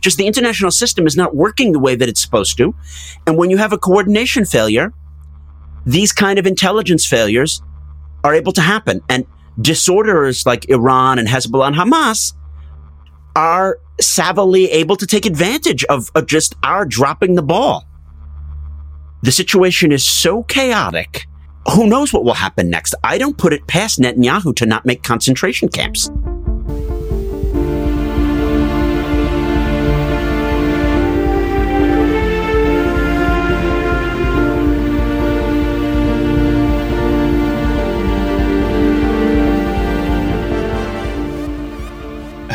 Just the international system is not working the way that it's supposed to. And when you have a coordination failure, these kind of intelligence failures are able to happen. And disorders like Iran and Hezbollah and Hamas are savvily able to take advantage of, of just our dropping the ball. The situation is so chaotic. Who knows what will happen next? I don't put it past Netanyahu to not make concentration camps.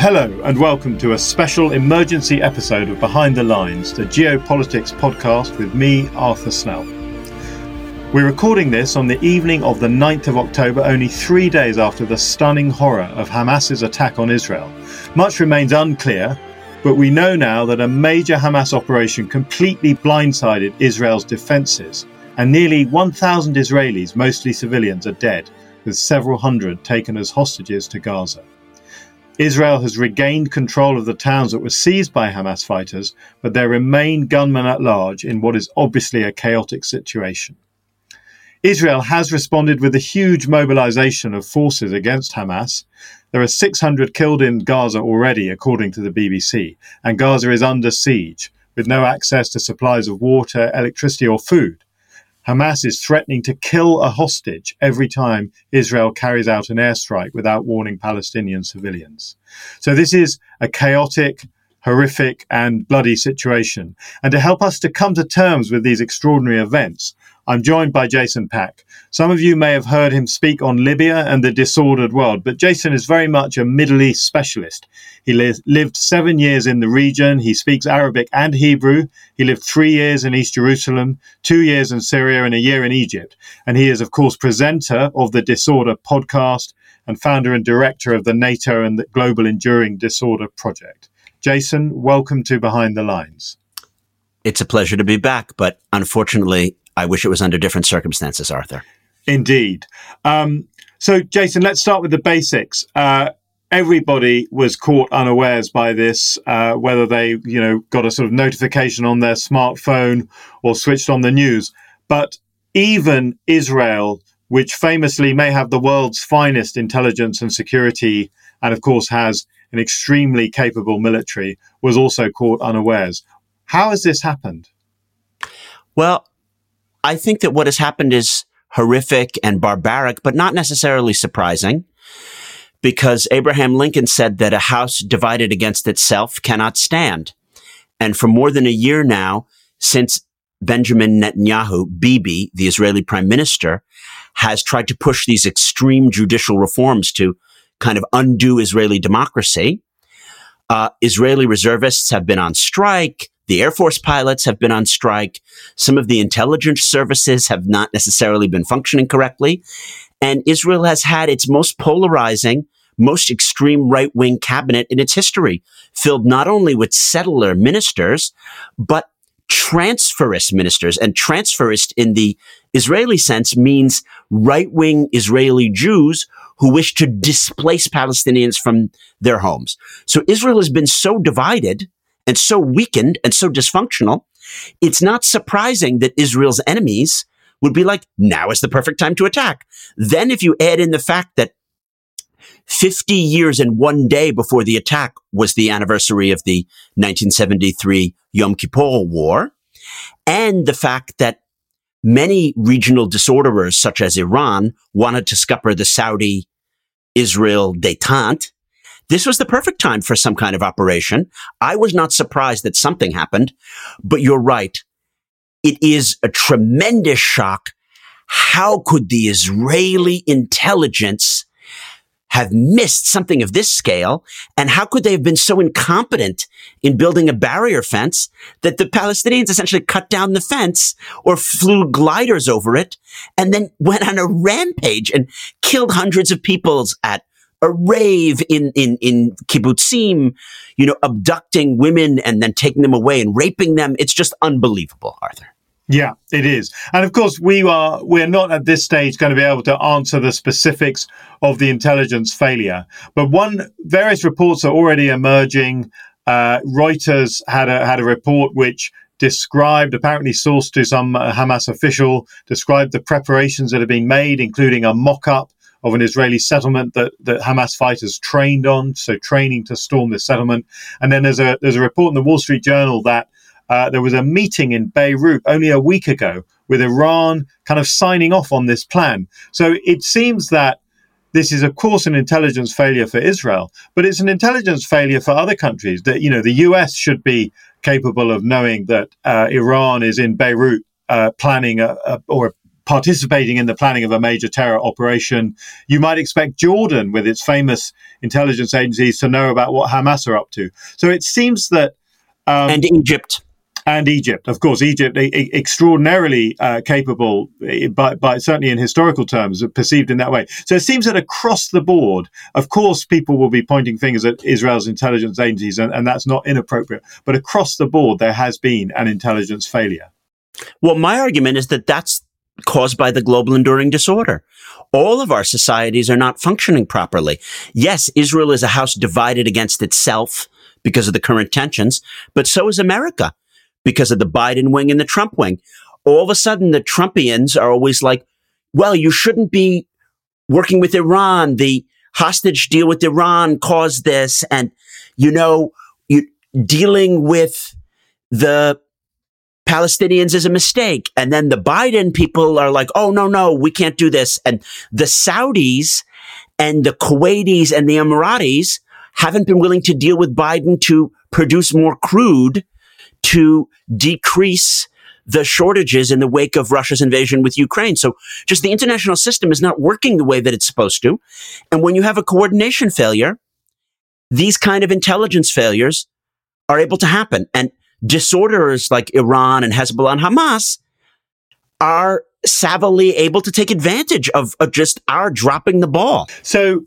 Hello, and welcome to a special emergency episode of Behind the Lines, the geopolitics podcast with me, Arthur Snell. We're recording this on the evening of the 9th of October, only three days after the stunning horror of Hamas's attack on Israel. Much remains unclear, but we know now that a major Hamas operation completely blindsided Israel's defences, and nearly 1,000 Israelis, mostly civilians, are dead, with several hundred taken as hostages to Gaza. Israel has regained control of the towns that were seized by Hamas fighters, but there remain gunmen at large in what is obviously a chaotic situation. Israel has responded with a huge mobilization of forces against Hamas. There are 600 killed in Gaza already, according to the BBC, and Gaza is under siege, with no access to supplies of water, electricity, or food. Hamas is threatening to kill a hostage every time Israel carries out an airstrike without warning Palestinian civilians. So this is a chaotic, horrific, and bloody situation. And to help us to come to terms with these extraordinary events, I'm joined by Jason Pack. Some of you may have heard him speak on Libya and the disordered world, but Jason is very much a Middle East specialist. He li- lived seven years in the region. He speaks Arabic and Hebrew. He lived three years in East Jerusalem, two years in Syria, and a year in Egypt. And he is, of course, presenter of the Disorder podcast and founder and director of the NATO and the Global Enduring Disorder Project. Jason, welcome to Behind the Lines. It's a pleasure to be back, but unfortunately, I wish it was under different circumstances, Arthur. Indeed. Um, so, Jason, let's start with the basics. Uh, everybody was caught unawares by this, uh, whether they, you know, got a sort of notification on their smartphone or switched on the news. But even Israel, which famously may have the world's finest intelligence and security, and of course has an extremely capable military, was also caught unawares. How has this happened? Well, I think that what has happened is horrific and barbaric, but not necessarily surprising because Abraham Lincoln said that a house divided against itself cannot stand. And for more than a year now, since Benjamin Netanyahu, Bibi, the Israeli prime minister, has tried to push these extreme judicial reforms to kind of undo Israeli democracy. Uh, Israeli reservists have been on strike. The Air Force pilots have been on strike. Some of the intelligence services have not necessarily been functioning correctly. And Israel has had its most polarizing, most extreme right wing cabinet in its history, filled not only with settler ministers, but transferist ministers. And transferist in the Israeli sense means right wing Israeli Jews who wish to displace Palestinians from their homes. So Israel has been so divided and so weakened and so dysfunctional. It's not surprising that Israel's enemies would be like, now is the perfect time to attack. Then if you add in the fact that 50 years and one day before the attack was the anniversary of the 1973 Yom Kippur War, and the fact that many regional disorderers, such as Iran, wanted to scupper the Saudi Israel detente. This was the perfect time for some kind of operation. I was not surprised that something happened, but you're right. It is a tremendous shock. How could the Israeli intelligence have missed something of this scale? And how could they have been so incompetent in building a barrier fence that the Palestinians essentially cut down the fence or flew gliders over it and then went on a rampage and killed hundreds of people at a rave in, in, in kibbutzim, you know, abducting women and then taking them away and raping them. It's just unbelievable, Arthur. Yeah, it is. And of course, we are we're not at this stage going to be able to answer the specifics of the intelligence failure. But one various reports are already emerging. Uh, Reuters had a had a report which described, apparently sourced to some uh, Hamas official, described the preparations that have been made, including a mock-up of an Israeli settlement that, that Hamas fighters trained on, so training to storm this settlement. And then there's a there's a report in the Wall Street Journal that uh, there was a meeting in Beirut only a week ago with Iran kind of signing off on this plan. So it seems that this is, of course, an intelligence failure for Israel, but it's an intelligence failure for other countries. That you know, the U.S. should be capable of knowing that uh, Iran is in Beirut uh, planning a, a, or participating in the planning of a major terror operation. You might expect Jordan, with its famous intelligence agencies, to know about what Hamas are up to. So it seems that. Um, and Egypt and Egypt, of course, Egypt extraordinarily uh, capable, but certainly in historical terms, perceived in that way. So it seems that across the board, of course, people will be pointing fingers at Israel's intelligence agencies, and, and that's not inappropriate. But across the board, there has been an intelligence failure. Well, my argument is that that's caused by the global enduring disorder. All of our societies are not functioning properly. Yes, Israel is a house divided against itself because of the current tensions, but so is America because of the Biden wing and the Trump wing. All of a sudden, the Trumpians are always like, well, you shouldn't be working with Iran. The hostage deal with Iran caused this. And, you know, you, dealing with the Palestinians is a mistake. And then the Biden people are like, oh, no, no, we can't do this. And the Saudis and the Kuwaitis and the Emiratis haven't been willing to deal with Biden to produce more crude to decrease the shortages in the wake of Russia's invasion with Ukraine. So just the international system is not working the way that it's supposed to. And when you have a coordination failure, these kind of intelligence failures are able to happen. And disorders like Iran and Hezbollah and Hamas are savvily able to take advantage of, of just our dropping the ball. So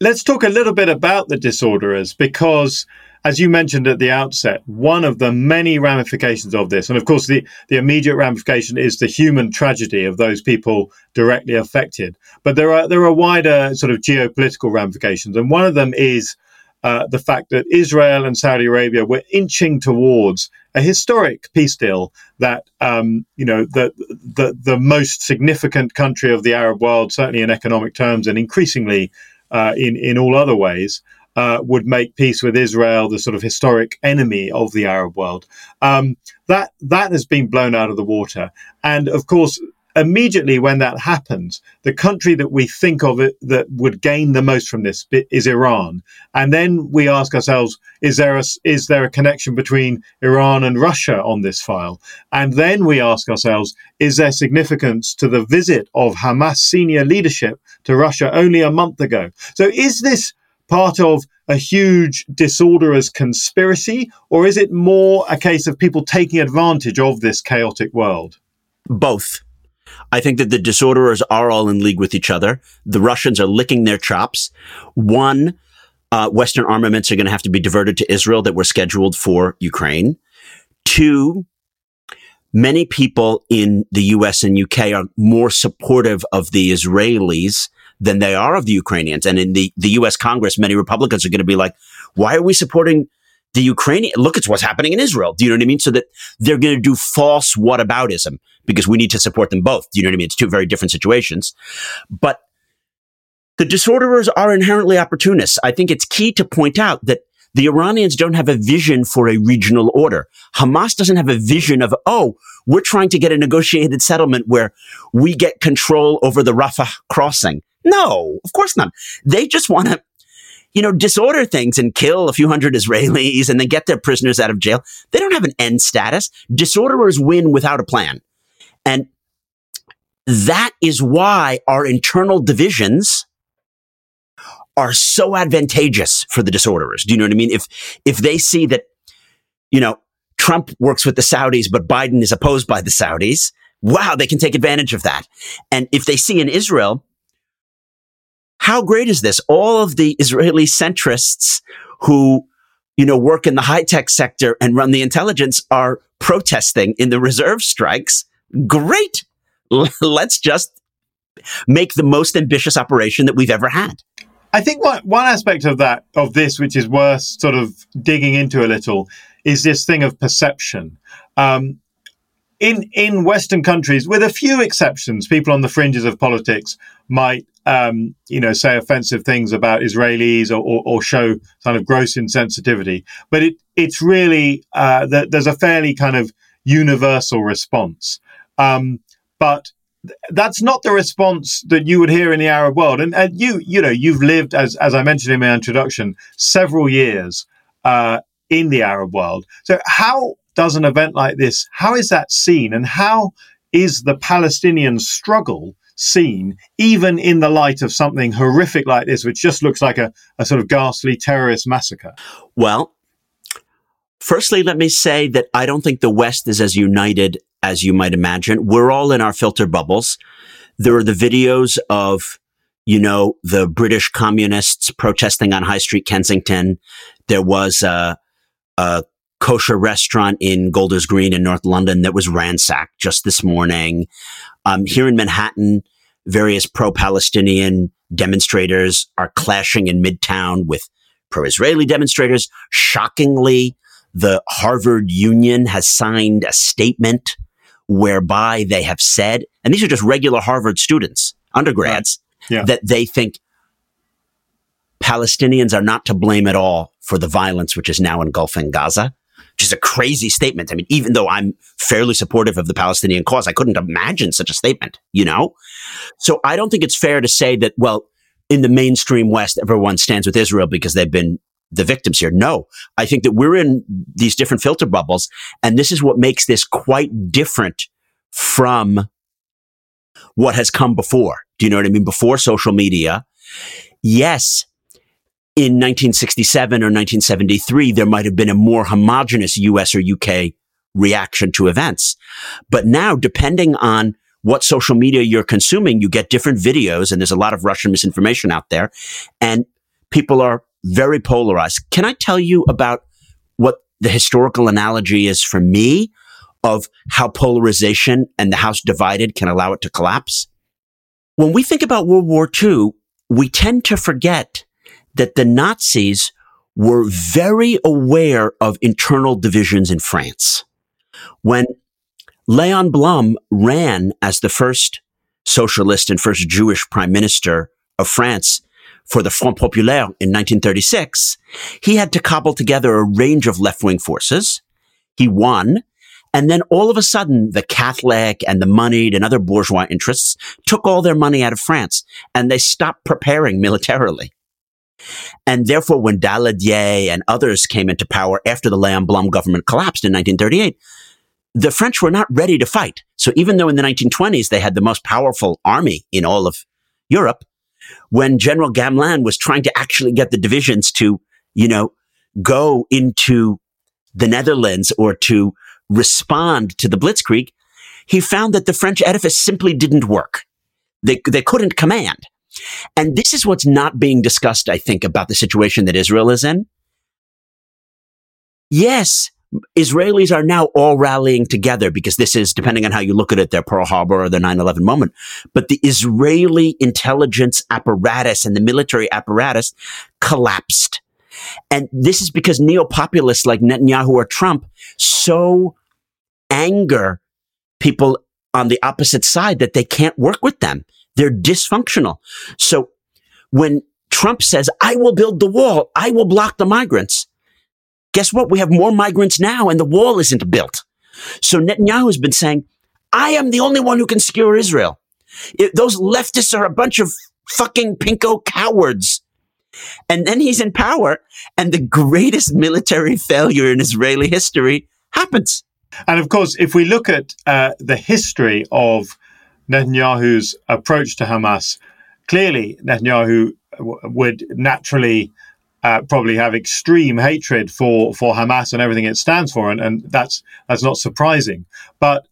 let's talk a little bit about the disorderers because as you mentioned at the outset, one of the many ramifications of this, and of course, the, the immediate ramification is the human tragedy of those people directly affected. But there are there are wider sort of geopolitical ramifications, and one of them is uh, the fact that Israel and Saudi Arabia were inching towards a historic peace deal that um, you know the, the the most significant country of the Arab world, certainly in economic terms, and increasingly uh, in in all other ways uh, would make peace with Israel, the sort of historic enemy of the Arab world. Um, that that has been blown out of the water, and of course. Immediately when that happens, the country that we think of it that would gain the most from this is Iran, and then we ask ourselves: Is there a is there a connection between Iran and Russia on this file? And then we ask ourselves: Is there significance to the visit of Hamas senior leadership to Russia only a month ago? So, is this part of a huge disorderous conspiracy, or is it more a case of people taking advantage of this chaotic world? Both. I think that the disorderers are all in league with each other. The Russians are licking their chops. One, uh, Western armaments are going to have to be diverted to Israel that were scheduled for Ukraine. Two, many people in the US and UK are more supportive of the Israelis than they are of the Ukrainians. And in the, the U.S. Congress, many Republicans are going to be like, why are we supporting the Ukrainian? Look at what's happening in Israel. Do you know what I mean? So that they're going to do false whataboutism because we need to support them both. Do you know what I mean? It's two very different situations. But the disorderers are inherently opportunists. I think it's key to point out that the Iranians don't have a vision for a regional order. Hamas doesn't have a vision of, oh, we're trying to get a negotiated settlement where we get control over the Rafah crossing. No, of course not. They just want to, you know, disorder things and kill a few hundred Israelis and then get their prisoners out of jail. They don't have an end status. Disorderers win without a plan. And that is why our internal divisions are so advantageous for the disorderers. Do you know what I mean? If, if they see that, you know, Trump works with the Saudis, but Biden is opposed by the Saudis, wow, they can take advantage of that. And if they see in Israel, how great is this? All of the Israeli centrists who, you know, work in the high tech sector and run the intelligence are protesting in the reserve strikes. Great. Let's just make the most ambitious operation that we've ever had. I think one, one aspect of that, of this, which is worth sort of digging into a little, is this thing of perception. Um, in in Western countries, with a few exceptions, people on the fringes of politics might, um, you know, say offensive things about Israelis or, or, or, show kind of gross insensitivity. But it it's really uh, that there's a fairly kind of universal response. Um, but that's not the response that you would hear in the Arab world. And, and you, you know, you've lived, as, as I mentioned in my introduction, several years uh, in the Arab world. So how does an event like this, how is that seen? And how is the Palestinian struggle seen, even in the light of something horrific like this, which just looks like a, a sort of ghastly terrorist massacre? Well, Firstly, let me say that I don't think the West is as united as you might imagine. We're all in our filter bubbles. There are the videos of, you know, the British communists protesting on High Street, Kensington. There was a, a kosher restaurant in Golders Green in North London that was ransacked just this morning. Um, here in Manhattan, various pro-Palestinian demonstrators are clashing in Midtown with pro-Israeli demonstrators. Shockingly, the Harvard Union has signed a statement whereby they have said, and these are just regular Harvard students, undergrads, right. yeah. that they think Palestinians are not to blame at all for the violence which is now engulfing Gaza, which is a crazy statement. I mean, even though I'm fairly supportive of the Palestinian cause, I couldn't imagine such a statement, you know? So I don't think it's fair to say that, well, in the mainstream West, everyone stands with Israel because they've been the victims here. No, I think that we're in these different filter bubbles. And this is what makes this quite different from what has come before. Do you know what I mean? Before social media. Yes, in 1967 or 1973, there might have been a more homogenous US or UK reaction to events. But now, depending on what social media you're consuming, you get different videos and there's a lot of Russian misinformation out there and people are very polarized. Can I tell you about what the historical analogy is for me of how polarization and the house divided can allow it to collapse? When we think about World War II, we tend to forget that the Nazis were very aware of internal divisions in France. When Leon Blum ran as the first socialist and first Jewish prime minister of France for the Front Populaire in 1936, he had to cobble together a range of left-wing forces. He won. And then all of a sudden, the Catholic and the moneyed and other bourgeois interests took all their money out of France and they stopped preparing militarily. And therefore, when Daladier and others came into power after the Leon Blum government collapsed in 1938, the French were not ready to fight. So even though in the 1920s they had the most powerful army in all of Europe, when General Gamelin was trying to actually get the divisions to, you know, go into the Netherlands or to respond to the Blitzkrieg, he found that the French edifice simply didn't work. They, they couldn't command. And this is what's not being discussed, I think, about the situation that Israel is in. Yes, Israelis are now all rallying together because this is, depending on how you look at it, their Pearl Harbor or their 9-11 moment. But the Israeli intelligence apparatus and the military apparatus collapsed. And this is because neo-populists like Netanyahu or Trump so anger people on the opposite side that they can't work with them. They're dysfunctional. So when Trump says, I will build the wall, I will block the migrants, guess what? We have more migrants now and the wall isn't built. So Netanyahu has been saying, I am the only one who can secure Israel. It, those leftists are a bunch of fucking pinko cowards. And then he's in power and the greatest military failure in Israeli history happens. And of course, if we look at uh, the history of Netanyahu's approach to Hamas, clearly Netanyahu w- would naturally uh, probably have extreme hatred for, for Hamas and everything it stands for, and, and that's that's not surprising. But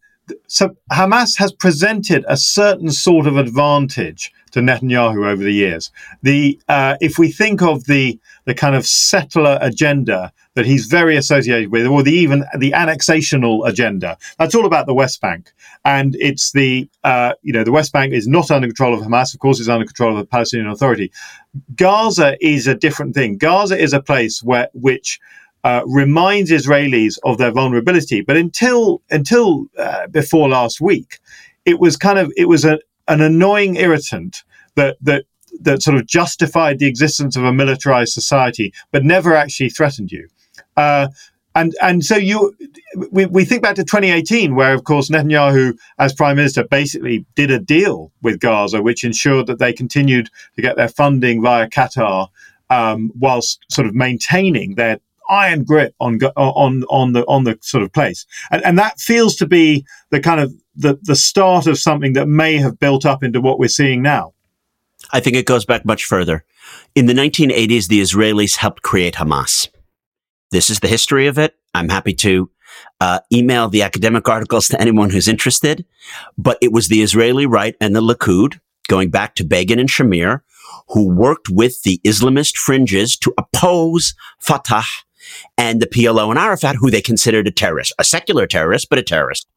so Hamas has presented a certain sort of advantage to Netanyahu over the years. The uh, if we think of the the kind of settler agenda that he's very associated with, or the even the annexational agenda, that's all about the West Bank, and it's the uh, you know the West Bank is not under control of Hamas, of course, it's under control of the Palestinian Authority. Gaza is a different thing. Gaza is a place where which uh, reminds Israelis of their vulnerability. But until until uh, before last week, it was kind of it was a, an annoying irritant that that that sort of justified the existence of a militarized society, but never actually threatened you. Uh, and and so you we, we think back to 2018 where of course Netanyahu as prime minister basically did a deal with Gaza which ensured that they continued to get their funding via Qatar um, whilst sort of maintaining their iron grip on on on the on the sort of place, and, and that feels to be the kind of the the start of something that may have built up into what we're seeing now. I think it goes back much further. In the 1980s, the Israelis helped create Hamas. This is the history of it. I'm happy to uh, email the academic articles to anyone who's interested. But it was the Israeli right and the Likud, going back to Begin and Shamir, who worked with the Islamist fringes to oppose Fatah and the PLO and Arafat, who they considered a terrorist, a secular terrorist, but a terrorist.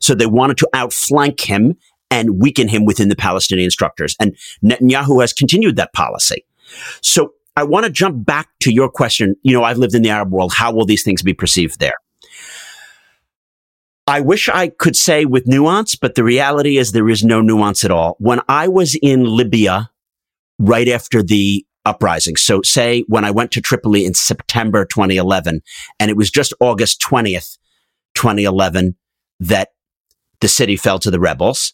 So they wanted to outflank him and weaken him within the Palestinian structures. And Netanyahu has continued that policy. So I want to jump back to your question. You know, I've lived in the Arab world. How will these things be perceived there? I wish I could say with nuance, but the reality is there is no nuance at all. When I was in Libya right after the uprising. So say when I went to Tripoli in September 2011 and it was just August 20th, 2011 that the city fell to the rebels,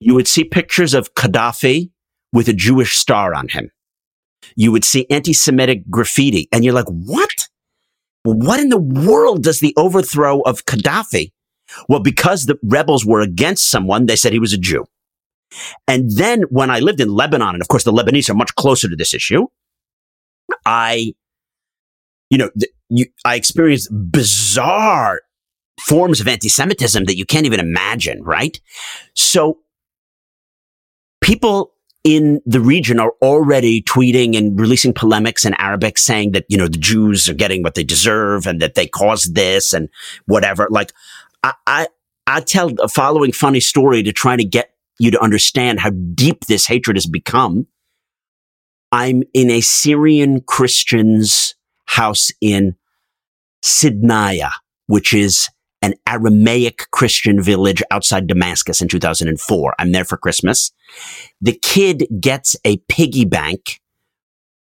you would see pictures of Gaddafi with a Jewish star on him. You would see anti-Semitic graffiti and you're like, what? What in the world does the overthrow of Gaddafi? Well, because the rebels were against someone, they said he was a Jew. And then when I lived in Lebanon, and of course the Lebanese are much closer to this issue, I, you know, you, I experienced bizarre forms of anti-Semitism that you can't even imagine, right? So people in the region are already tweeting and releasing polemics in Arabic saying that, you know, the Jews are getting what they deserve and that they caused this and whatever. Like, I, I, I tell a following funny story to try to get you to understand how deep this hatred has become. I'm in a Syrian Christian's house in Sidnaya, which is an Aramaic Christian village outside Damascus in 2004. I'm there for Christmas. The kid gets a piggy bank,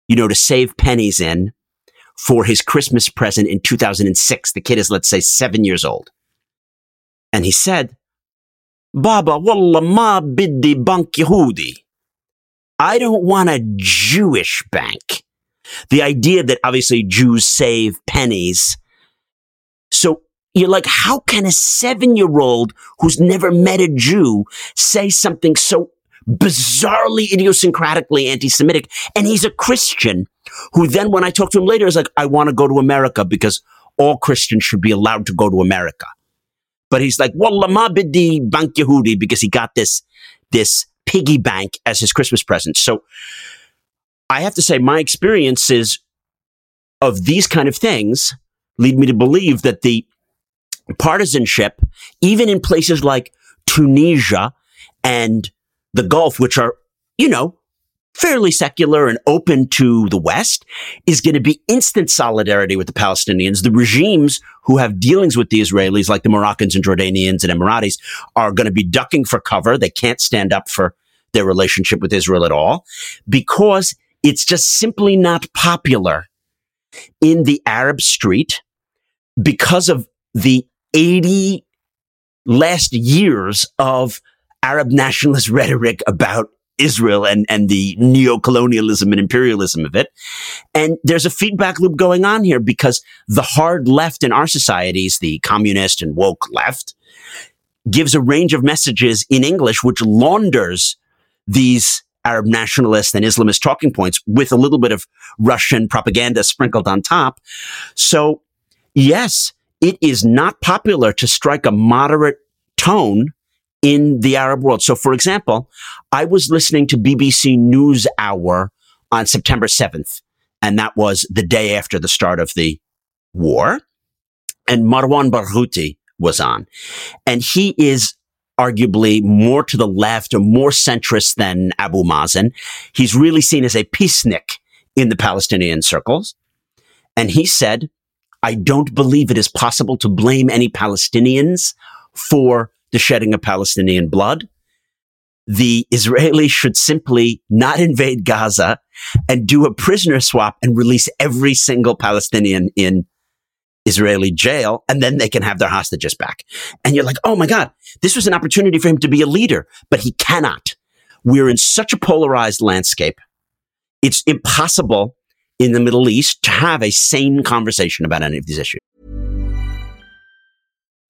you know, to save pennies in for his Christmas present in 2006. The kid is, let's say, seven years old. And he said, Baba, wallah ma biddi bank Yehudi. I don't want a Jewish bank. The idea that obviously Jews save pennies. So you're like, how can a seven year old who's never met a Jew say something so bizarrely idiosyncratically anti Semitic? And he's a Christian who then, when I talk to him later, is like, I want to go to America because all Christians should be allowed to go to America. But he's like, Wallah ma bidi bank Yehudi because he got this, this piggy bank as his Christmas present. So I have to say my experiences of these kind of things lead me to believe that the partisanship, even in places like Tunisia and the Gulf, which are, you know, fairly secular and open to the West, is going to be instant solidarity with the Palestinians. The regimes who have dealings with the Israelis, like the Moroccans and Jordanians and Emiratis, are going to be ducking for cover. They can't stand up for their relationship with Israel at all because it's just simply not popular in the Arab street because of the 80 last years of Arab nationalist rhetoric about Israel and, and the neo-colonialism and imperialism of it. And there's a feedback loop going on here because the hard left in our societies, the communist and woke left, gives a range of messages in English which launders these Arab nationalist and Islamist talking points with a little bit of Russian propaganda sprinkled on top. So yes, it is not popular to strike a moderate tone in the Arab world. So, for example, I was listening to BBC News Hour on September 7th, and that was the day after the start of the war. And Marwan Barghouti was on. And he is arguably more to the left or more centrist than Abu Mazen. He's really seen as a peacenik in the Palestinian circles. And he said, I don't believe it is possible to blame any Palestinians for the shedding of Palestinian blood. The Israelis should simply not invade Gaza and do a prisoner swap and release every single Palestinian in Israeli jail, and then they can have their hostages back. And you're like, oh my God, this was an opportunity for him to be a leader, but he cannot. We're in such a polarized landscape. It's impossible in the Middle East to have a sane conversation about any of these issues.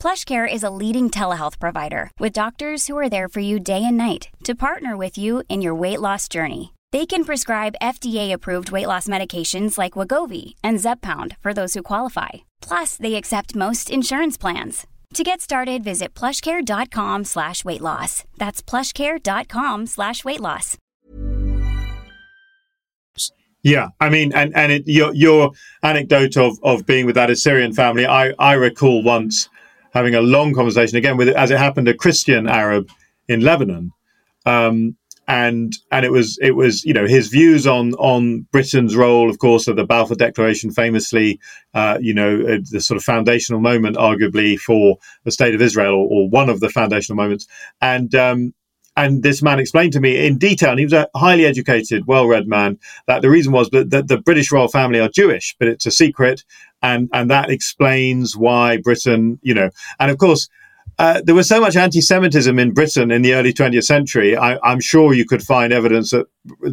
PlushCare is a leading telehealth provider with doctors who are there for you day and night to partner with you in your weight loss journey. They can prescribe FDA-approved weight loss medications like Wegovy and Zepbound for those who qualify. Plus, they accept most insurance plans. To get started, visit plushcare.com slash weight loss. That's plushcare.com slash weight loss. Yeah, I mean, and and it, your your anecdote of of being with that Assyrian family, I I recall once having a long conversation again with, as it happened, a Christian Arab in Lebanon. Um, and and it was it was you know his views on on Britain's role, of course, of the Balfour Declaration, famously, uh, you know, uh, the sort of foundational moment, arguably for the state of Israel, or, or one of the foundational moments. And um, and this man explained to me in detail, and he was a highly educated, well-read man, that the reason was that the, the British royal family are Jewish, but it's a secret, and and that explains why Britain, you know, and of course. Uh, there was so much anti-Semitism in Britain in the early 20th century. I, am sure you could find evidence that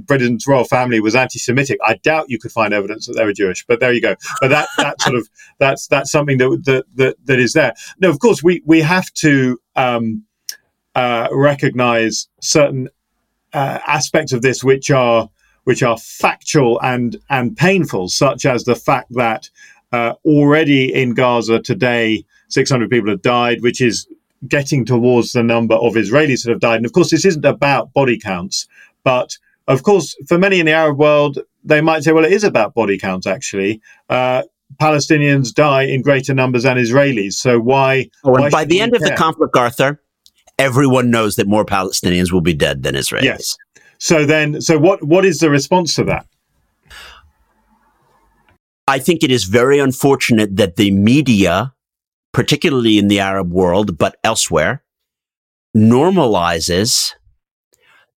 Britain's royal family was anti-Semitic. I doubt you could find evidence that they were Jewish. But there you go. But that that sort of that's that's something that that that, that is there. No, of course we we have to. Um, uh, recognize certain uh, aspects of this which are which are factual and and painful, such as the fact that uh, already in Gaza today, 600 people have died, which is getting towards the number of Israelis that have died. And of course, this isn't about body counts, but of course, for many in the Arab world, they might say, well, it is about body counts, actually. Uh, Palestinians die in greater numbers than Israelis. So why? Oh, why by the end care? of the conflict, Arthur, everyone knows that more Palestinians will be dead than Israelis. Yes. So then, so what? What is the response to that? I think it is very unfortunate that the media, particularly in the Arab world, but elsewhere, normalizes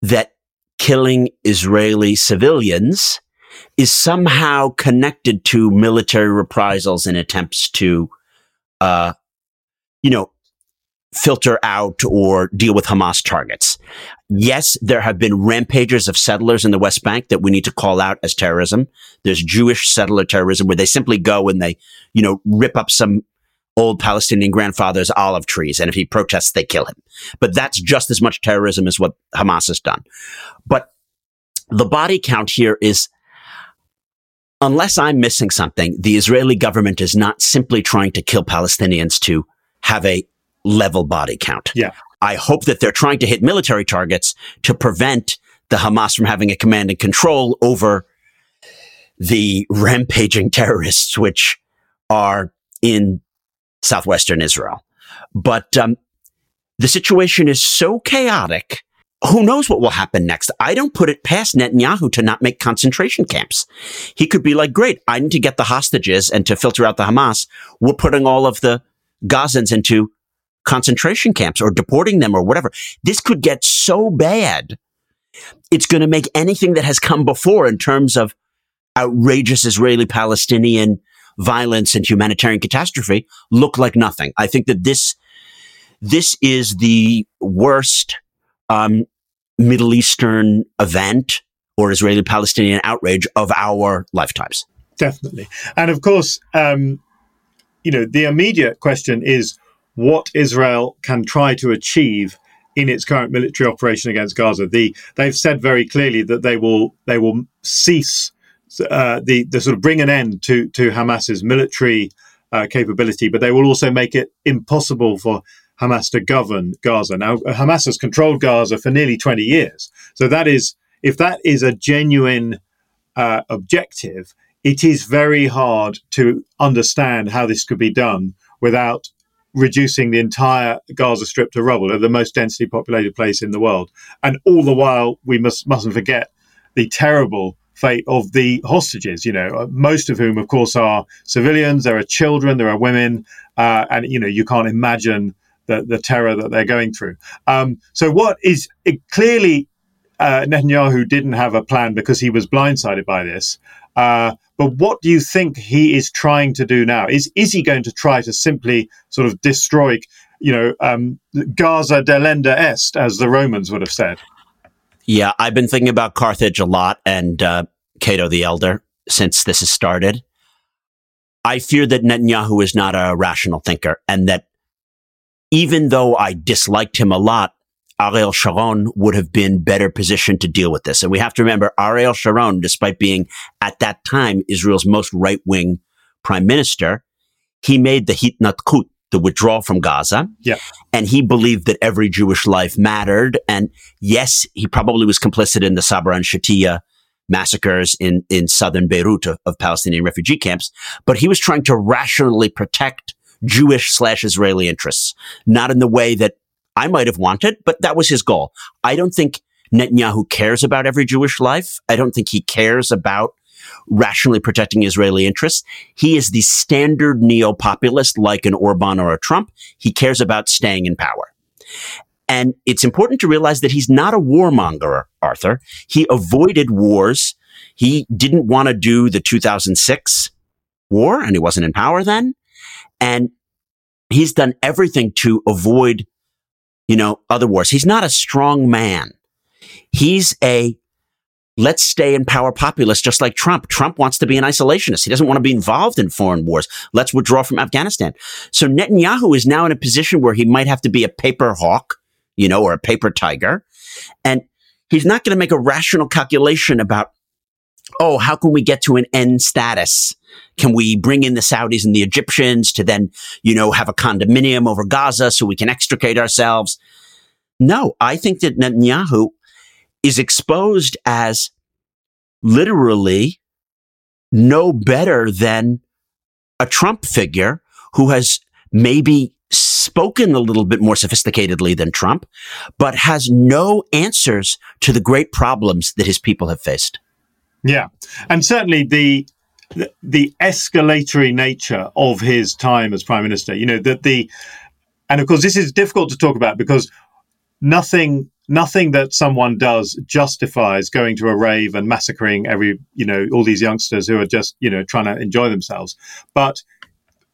that killing Israeli civilians is somehow connected to military reprisals and attempts to, uh, you know, filter out or deal with Hamas targets. Yes, there have been rampages of settlers in the West Bank that we need to call out as terrorism. There's Jewish settler terrorism where they simply go and they, you know, rip up some old Palestinian grandfather's olive trees. And if he protests, they kill him. But that's just as much terrorism as what Hamas has done. But the body count here is, unless I'm missing something, the Israeli government is not simply trying to kill Palestinians to have a level body count. Yeah. I hope that they're trying to hit military targets to prevent the Hamas from having a command and control over the rampaging terrorists, which are in southwestern Israel. But um, the situation is so chaotic. Who knows what will happen next? I don't put it past Netanyahu to not make concentration camps. He could be like, great, I need to get the hostages and to filter out the Hamas. We're putting all of the Gazans into concentration camps or deporting them or whatever. This could get so bad. It's going to make anything that has come before in terms of outrageous Israeli Palestinian violence and humanitarian catastrophe look like nothing. I think that this this is the worst um, Middle Eastern event or Israeli Palestinian outrage of our lifetimes. Definitely, and of course, um, you know, the immediate question is what Israel can try to achieve in its current military operation against Gaza. The, they've said very clearly that they will they will cease uh, the the sort of bring an end to to Hamas's military uh, capability, but they will also make it impossible for Hamas to govern Gaza. Now, Hamas has controlled Gaza for nearly 20 years, so that is if that is a genuine uh, objective, it is very hard to understand how this could be done without reducing the entire Gaza Strip to rubble, the most densely populated place in the world. And all the while, we must mustn't forget the terrible fate of the hostages. You know, most of whom, of course, are civilians. There are children, there are women, uh, and you know, you can't imagine the the terror that they're going through. Um, so, what is clearly uh, Netanyahu didn't have a plan because he was blindsided by this. Uh, but what do you think he is trying to do now? Is is he going to try to simply sort of destroy, you know, um, Gaza delenda est, as the Romans would have said? Yeah, I've been thinking about Carthage a lot and uh, Cato the Elder since this has started. I fear that Netanyahu is not a rational thinker, and that even though I disliked him a lot, Ariel Sharon would have been better positioned to deal with this. And we have to remember Ariel Sharon, despite being at that time Israel's most right wing prime minister, he made the hitnatkut, the withdrawal from Gaza. Yeah. And he believed that every Jewish life mattered. And yes, he probably was complicit in the Sabra and Shatila massacres in, in southern Beirut of, of Palestinian refugee camps, but he was trying to rationally protect Jewish slash Israeli interests, not in the way that I might have wanted, but that was his goal. I don't think Netanyahu cares about every Jewish life. I don't think he cares about rationally protecting Israeli interests. He is the standard neo-populist like an Orban or a Trump. He cares about staying in power. And it's important to realize that he's not a warmonger, Arthur. He avoided wars. He didn't want to do the 2006 war and he wasn't in power then. And he's done everything to avoid you know, other wars. He's not a strong man. He's a let's stay in power populist, just like Trump. Trump wants to be an isolationist. He doesn't want to be involved in foreign wars. Let's withdraw from Afghanistan. So Netanyahu is now in a position where he might have to be a paper hawk, you know, or a paper tiger. And he's not going to make a rational calculation about, oh, how can we get to an end status? Can we bring in the Saudis and the Egyptians to then, you know, have a condominium over Gaza so we can extricate ourselves? No, I think that Netanyahu is exposed as literally no better than a Trump figure who has maybe spoken a little bit more sophisticatedly than Trump, but has no answers to the great problems that his people have faced. Yeah. And certainly the the, escalatory nature of his time as prime minister. You know that the, and of course this is difficult to talk about because nothing nothing that someone does justifies going to a rave and massacring every you know all these youngsters who are just you know trying to enjoy themselves but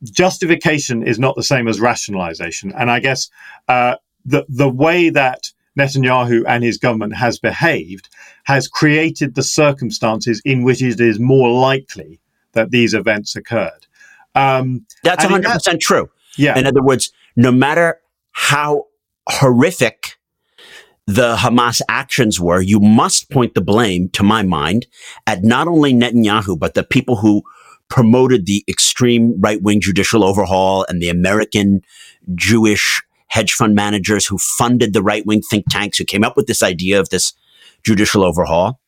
justification is not the same as rationalization and i guess uh, the the way that Netanyahu and his government has behaved has created the circumstances in which it is more likely that these events occurred. Um, That's 100% that, true. Yeah. In other words, no matter how horrific the Hamas actions were, you must point the blame, to my mind, at not only Netanyahu, but the people who promoted the extreme right wing judicial overhaul and the American Jewish hedge fund managers who funded the right wing think tanks who came up with this idea of this judicial overhaul.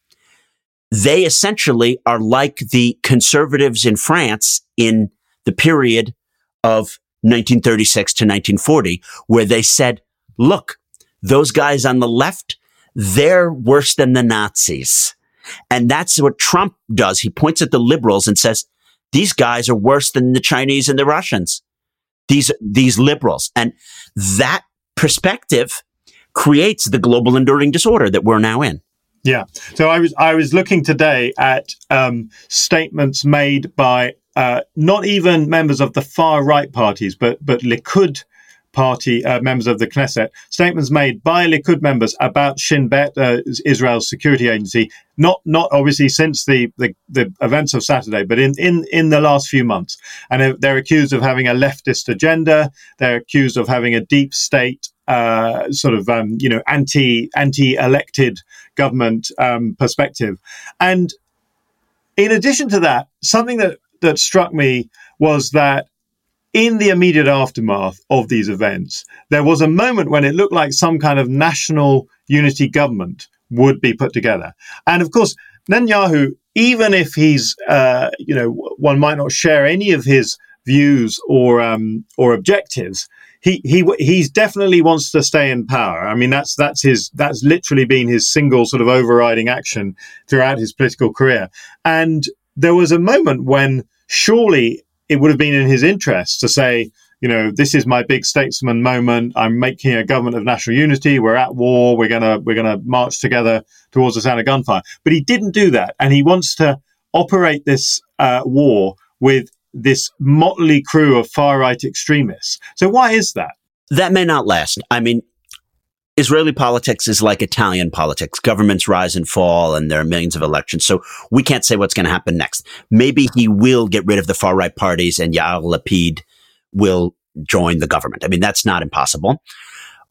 They essentially are like the conservatives in France in the period of 1936 to 1940, where they said, look, those guys on the left, they're worse than the Nazis. And that's what Trump does. He points at the liberals and says, these guys are worse than the Chinese and the Russians. These, these liberals. And that perspective creates the global enduring disorder that we're now in. Yeah. So I was I was looking today at um, statements made by uh, not even members of the far right parties, but but Likud party uh, members of the Knesset, statements made by Likud members about Shin Bet, uh, Israel's security agency, not not obviously since the, the, the, events of Saturday, but in, in, in the last few months. And they're accused of having a leftist agenda. They're accused of having a deep state uh, sort of um, you know anti anti elected government um, perspective. And in addition to that, something that that struck me was that in the immediate aftermath of these events, there was a moment when it looked like some kind of national unity government would be put together. And of course, Netanyahu, even if he's, uh, you know, one might not share any of his views or um, or objectives, he he he's definitely wants to stay in power. I mean, that's that's his that's literally been his single sort of overriding action throughout his political career. And there was a moment when surely it would have been in his interest to say, you know, this is my big statesman moment. I'm making a government of national unity. We're at war. We're gonna we're gonna march together towards the sound of gunfire. But he didn't do that, and he wants to operate this uh, war with this motley crew of far right extremists. So why is that? That may not last. I mean, Israeli politics is like Italian politics. Governments rise and fall, and there are millions of elections. So we can't say what's going to happen next. Maybe he will get rid of the far right parties, and Yair Lapid will join the government. I mean, that's not impossible.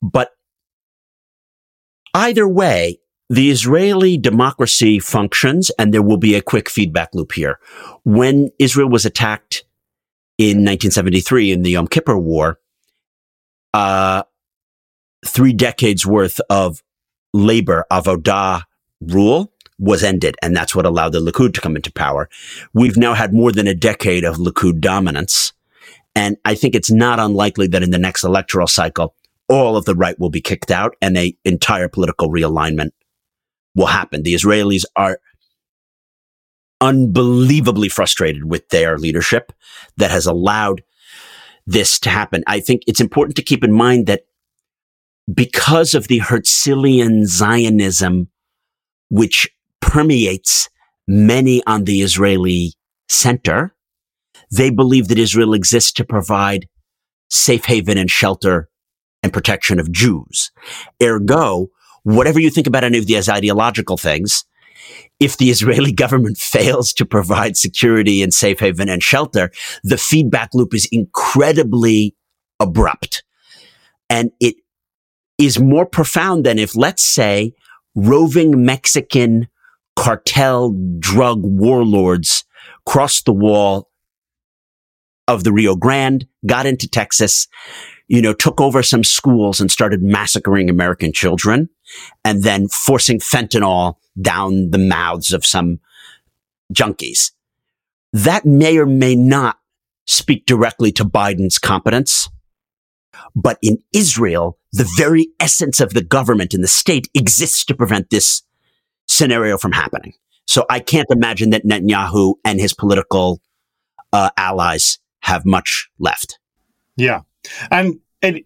But either way, the Israeli democracy functions, and there will be a quick feedback loop here. When Israel was attacked in 1973 in the Yom Kippur War, uh, three decades worth of labor, avodah rule was ended. And that's what allowed the Likud to come into power. We've now had more than a decade of Likud dominance. And I think it's not unlikely that in the next electoral cycle, all of the right will be kicked out and a entire political realignment will happen. The Israelis are unbelievably frustrated with their leadership that has allowed this to happen. I think it's important to keep in mind that because of the Herzlian Zionism, which permeates many on the Israeli center, they believe that Israel exists to provide safe haven and shelter and protection of Jews. Ergo, whatever you think about any of these ideological things, if the Israeli government fails to provide security and safe haven and shelter, the feedback loop is incredibly abrupt. And it is more profound than if, let's say, roving Mexican cartel drug warlords crossed the wall of the Rio Grande, got into Texas, you know, took over some schools and started massacring American children and then forcing fentanyl down the mouths of some junkies. That may or may not speak directly to Biden's competence. But in Israel, the very essence of the government and the state exists to prevent this scenario from happening. So I can't imagine that Netanyahu and his political uh, allies have much left. Yeah. And in,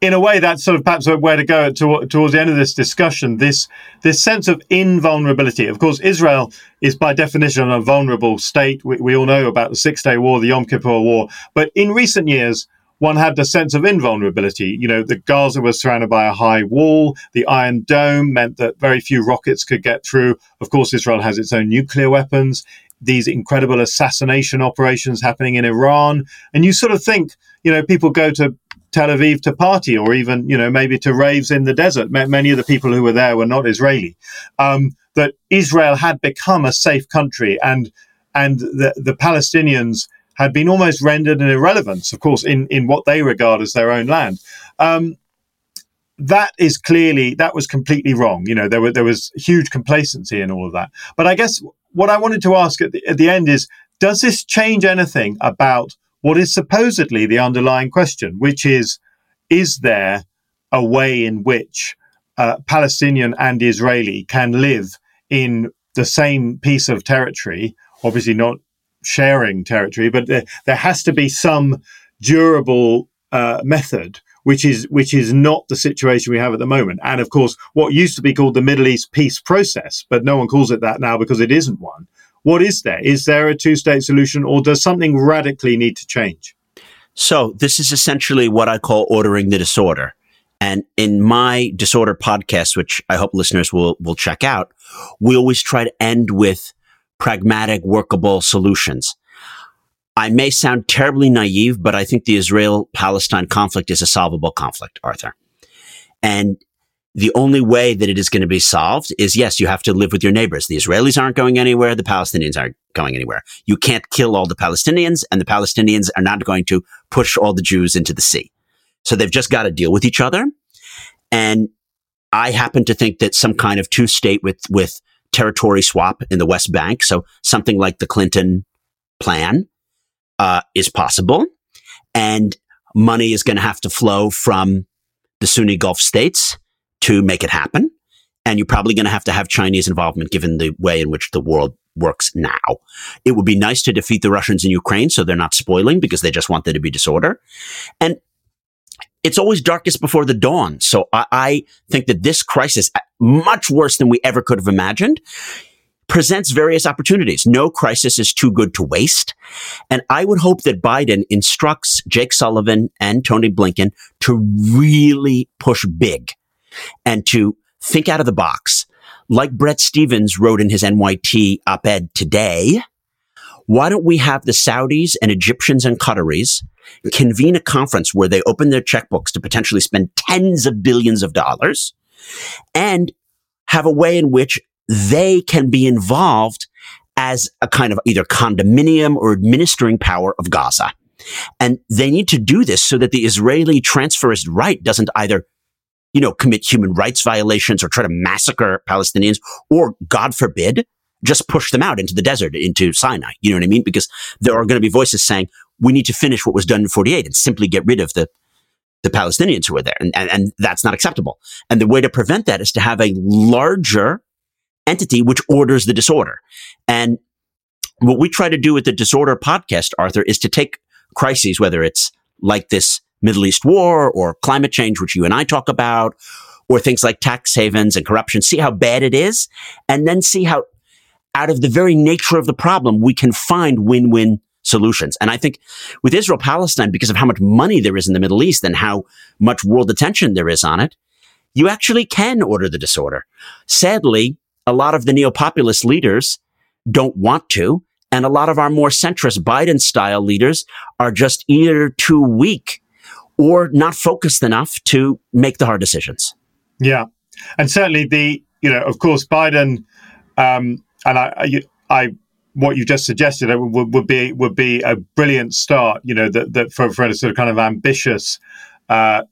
in a way, that's sort of perhaps where to go to, towards the end of this discussion. This this sense of invulnerability. Of course, Israel is by definition a vulnerable state. We, we all know about the Six Day War, the Yom Kippur War. But in recent years, one had the sense of invulnerability. You know, the Gaza was surrounded by a high wall. The Iron Dome meant that very few rockets could get through. Of course, Israel has its own nuclear weapons these incredible assassination operations happening in Iran, and you sort of think, you know, people go to Tel Aviv to party, or even, you know, maybe to raves in the desert. Many of the people who were there were not Israeli. Um, that Israel had become a safe country, and and the, the Palestinians had been almost rendered an irrelevance, of course, in, in what they regard as their own land. Um, that is clearly that was completely wrong. You know, there were there was huge complacency in all of that. But I guess what I wanted to ask at the, at the end is, does this change anything about what is supposedly the underlying question, which is, is there a way in which uh, Palestinian and Israeli can live in the same piece of territory? Obviously, not sharing territory, but there, there has to be some durable uh, method which is which is not the situation we have at the moment. And of course, what used to be called the Middle East peace process, but no one calls it that now because it isn't one. What is there? Is there a two-state solution, or does something radically need to change? So this is essentially what I call ordering the disorder. And in my disorder podcast, which I hope listeners will will check out, we always try to end with pragmatic, workable solutions. I may sound terribly naive, but I think the Israel Palestine conflict is a solvable conflict, Arthur. And the only way that it is going to be solved is yes, you have to live with your neighbors. The Israelis aren't going anywhere. The Palestinians aren't going anywhere. You can't kill all the Palestinians and the Palestinians are not going to push all the Jews into the sea. So they've just got to deal with each other. And I happen to think that some kind of two state with, with territory swap in the West Bank. So something like the Clinton plan uh, is possible, and money is going to have to flow from the Sunni Gulf states to make it happen. And you're probably going to have to have Chinese involvement given the way in which the world works now. It would be nice to defeat the Russians in Ukraine so they're not spoiling because they just want there to be disorder. And it's always darkest before the dawn. So I, I think that this crisis, uh, much worse than we ever could have imagined, presents various opportunities. No crisis is too good to waste. And I would hope that Biden instructs Jake Sullivan and Tony Blinken to really push big and to think out of the box. Like Bret Stephens wrote in his NYT op-ed today, why don't we have the Saudis and Egyptians and Qataris convene a conference where they open their checkbooks to potentially spend tens of billions of dollars and have a way in which they can be involved as a kind of either condominium or administering power of Gaza. And they need to do this so that the Israeli transferist right doesn't either, you know, commit human rights violations or try to massacre Palestinians or, God forbid, just push them out into the desert, into Sinai. You know what I mean? Because there are going to be voices saying, we need to finish what was done in 48 and simply get rid of the, the Palestinians who are there. And, and, and that's not acceptable. And the way to prevent that is to have a larger entity which orders the disorder. And what we try to do with the disorder podcast, Arthur, is to take crises, whether it's like this Middle East war or climate change, which you and I talk about, or things like tax havens and corruption, see how bad it is, and then see how out of the very nature of the problem, we can find win-win solutions. And I think with Israel Palestine, because of how much money there is in the Middle East and how much world attention there is on it, you actually can order the disorder. Sadly, a lot of the neo-populist leaders don't want to. And a lot of our more centrist Biden style leaders are just either too weak or not focused enough to make the hard decisions. Yeah. And certainly the, you know, of course, Biden, um, and I, I, I what you just suggested would, would, be would be a brilliant start. You know that, that for, for a sort of kind of ambitious, uh,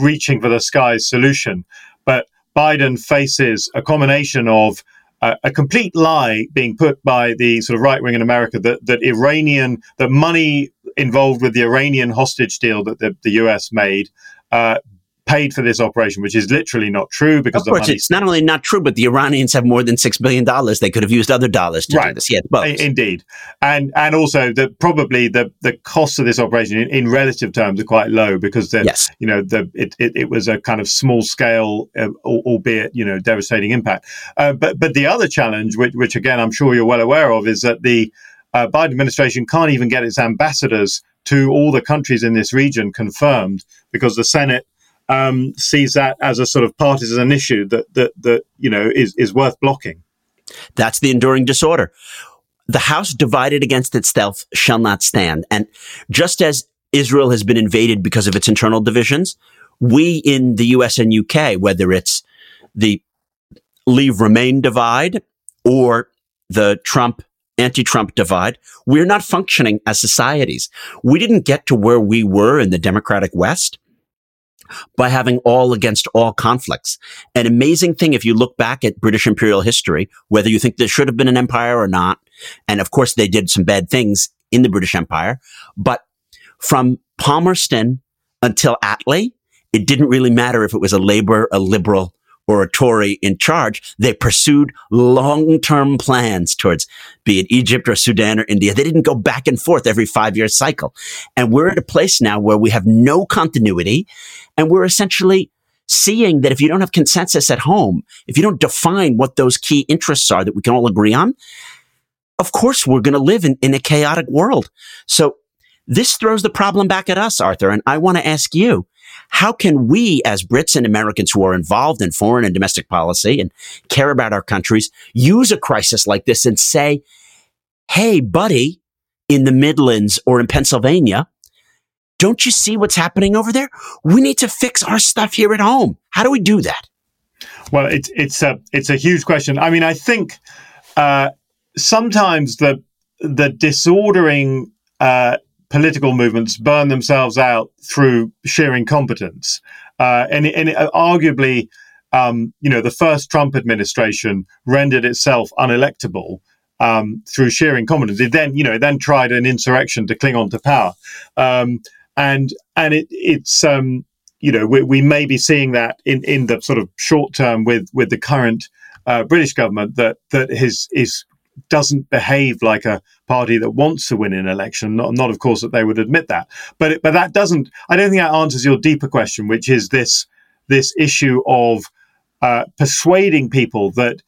reaching for the skies solution. But Biden faces a combination of uh, a complete lie being put by the sort of right wing in America that that Iranian that money involved with the Iranian hostage deal that the, the US made uh, paid for this operation, which is literally not true because of course it's not only not true, but the Iranians have more than six billion dollars. They could have used other dollars to right. do this. Yeah, both. indeed, and and also that probably the the costs of this operation in, in relative terms are quite low because the yes. you know the it, it, it was a kind of small scale, uh, albeit you know devastating impact. Uh, but but the other challenge, which which again I'm sure you're well aware of, is that the uh, Biden administration can't even get its ambassadors to all the countries in this region confirmed because the Senate um, sees that as a sort of partisan issue that that that you know is is worth blocking. That's the enduring disorder. the house divided against itself shall not stand. And just as Israel has been invaded because of its internal divisions, we in the US and UK, whether it's the leave remain divide or the Trump anti-Trump divide, we're not functioning as societies. We didn't get to where we were in the democratic West by having all against all conflicts. An amazing thing if you look back at British imperial history, whether you think there should have been an empire or not, and of course they did some bad things in the British Empire, but from Palmerston until Attlee, it didn't really matter if it was a Labour, a Liberal, or a Tory in charge. They pursued long-term plans towards be it Egypt or Sudan or India. They didn't go back and forth every five year cycle. And we're at a place now where we have no continuity and we're essentially seeing that if you don't have consensus at home, if you don't define what those key interests are that we can all agree on, of course we're going to live in, in a chaotic world. So this throws the problem back at us, Arthur. And I want to ask you, how can we as Brits and Americans who are involved in foreign and domestic policy and care about our countries use a crisis like this and say, Hey, buddy, in the Midlands or in Pennsylvania, don't you see what's happening over there? We need to fix our stuff here at home. How do we do that? Well, it's it's a it's a huge question. I mean, I think uh, sometimes the the disordering uh, political movements burn themselves out through sheer incompetence. Uh, and, and arguably, um, you know, the first Trump administration rendered itself unelectable um, through sheer incompetence. It then, you know, it then tried an insurrection to cling on to power, um, and and it, it's um, you know we, we, may be seeing that in, in the sort of short term with with the current uh, British government that that is is doesn't behave like a party that wants to win an election. Not, not of course, that they would admit that, but it, but that doesn't. I don't think that answers your deeper question, which is this this issue of uh, persuading people that,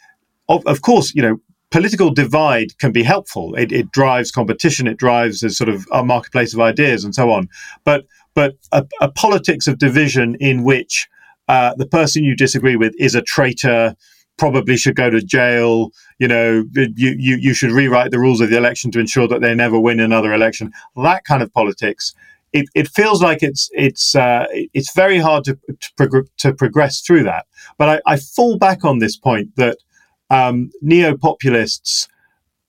of, of course, you know, political divide can be helpful. It, it drives competition. It drives a sort of a marketplace of ideas and so on. But but a, a politics of division in which uh, the person you disagree with is a traitor, probably should go to jail. You know, you, you, you should rewrite the rules of the election to ensure that they never win another election. That kind of politics. It, it feels like it's it's uh, it's very hard to to, prog- to, progress through that. But I, I, fall back on this point that um, neo populists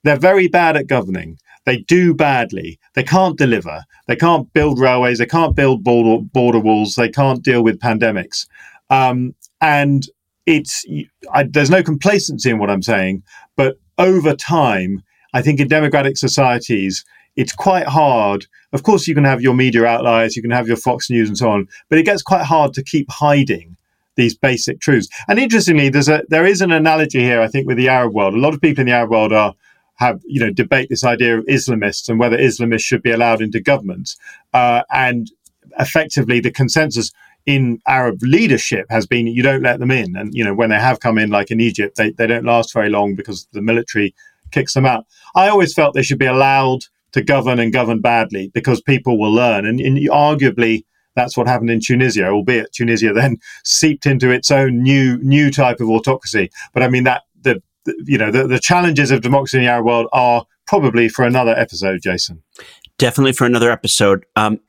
they're very bad at governing. They do badly. They can't deliver. They can't build railways. They can't build border, border walls. They can't deal with pandemics. Um, and it's I, there's no complacency in what I'm saying, but over time, I think in democratic societies, it's quite hard. Of course, you can have your media outliers, you can have your Fox News and so on, but it gets quite hard to keep hiding these basic truths. And interestingly, there's a there is an analogy here, I think, with the Arab world. A lot of people in the Arab world are have you know debate this idea of Islamists and whether Islamists should be allowed into governments. Uh, and effectively, the consensus in Arab leadership has been you don't let them in. And, you know, when they have come in, like in Egypt, they, they don't last very long because the military kicks them out. I always felt they should be allowed to govern and govern badly because people will learn. And, and arguably, that's what happened in Tunisia, albeit Tunisia then seeped into its own new new type of autocracy. But I mean that the, the you know the, the challenges of democracy in the Arab world are probably for another episode, Jason. Definitely for another episode. Um,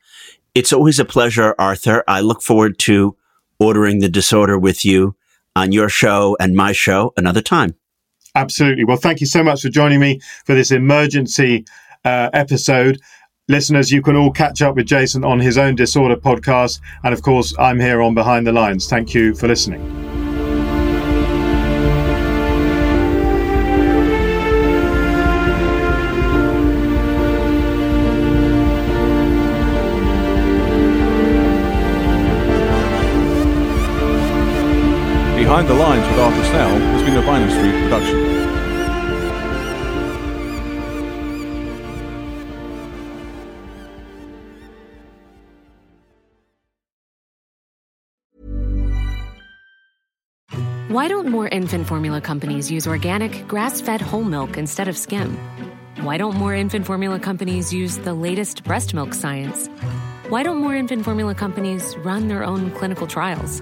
it's always a pleasure, Arthur. I look forward to ordering the disorder with you on your show and my show another time. Absolutely. Well, thank you so much for joining me for this emergency uh, episode. Listeners, you can all catch up with Jason on his own Disorder podcast. And of course, I'm here on Behind the Lines. Thank you for listening. Behind the Lines with Arthur Snell has been a Vinyl Street production. Why don't more infant formula companies use organic, grass fed whole milk instead of skim? Why don't more infant formula companies use the latest breast milk science? Why don't more infant formula companies run their own clinical trials?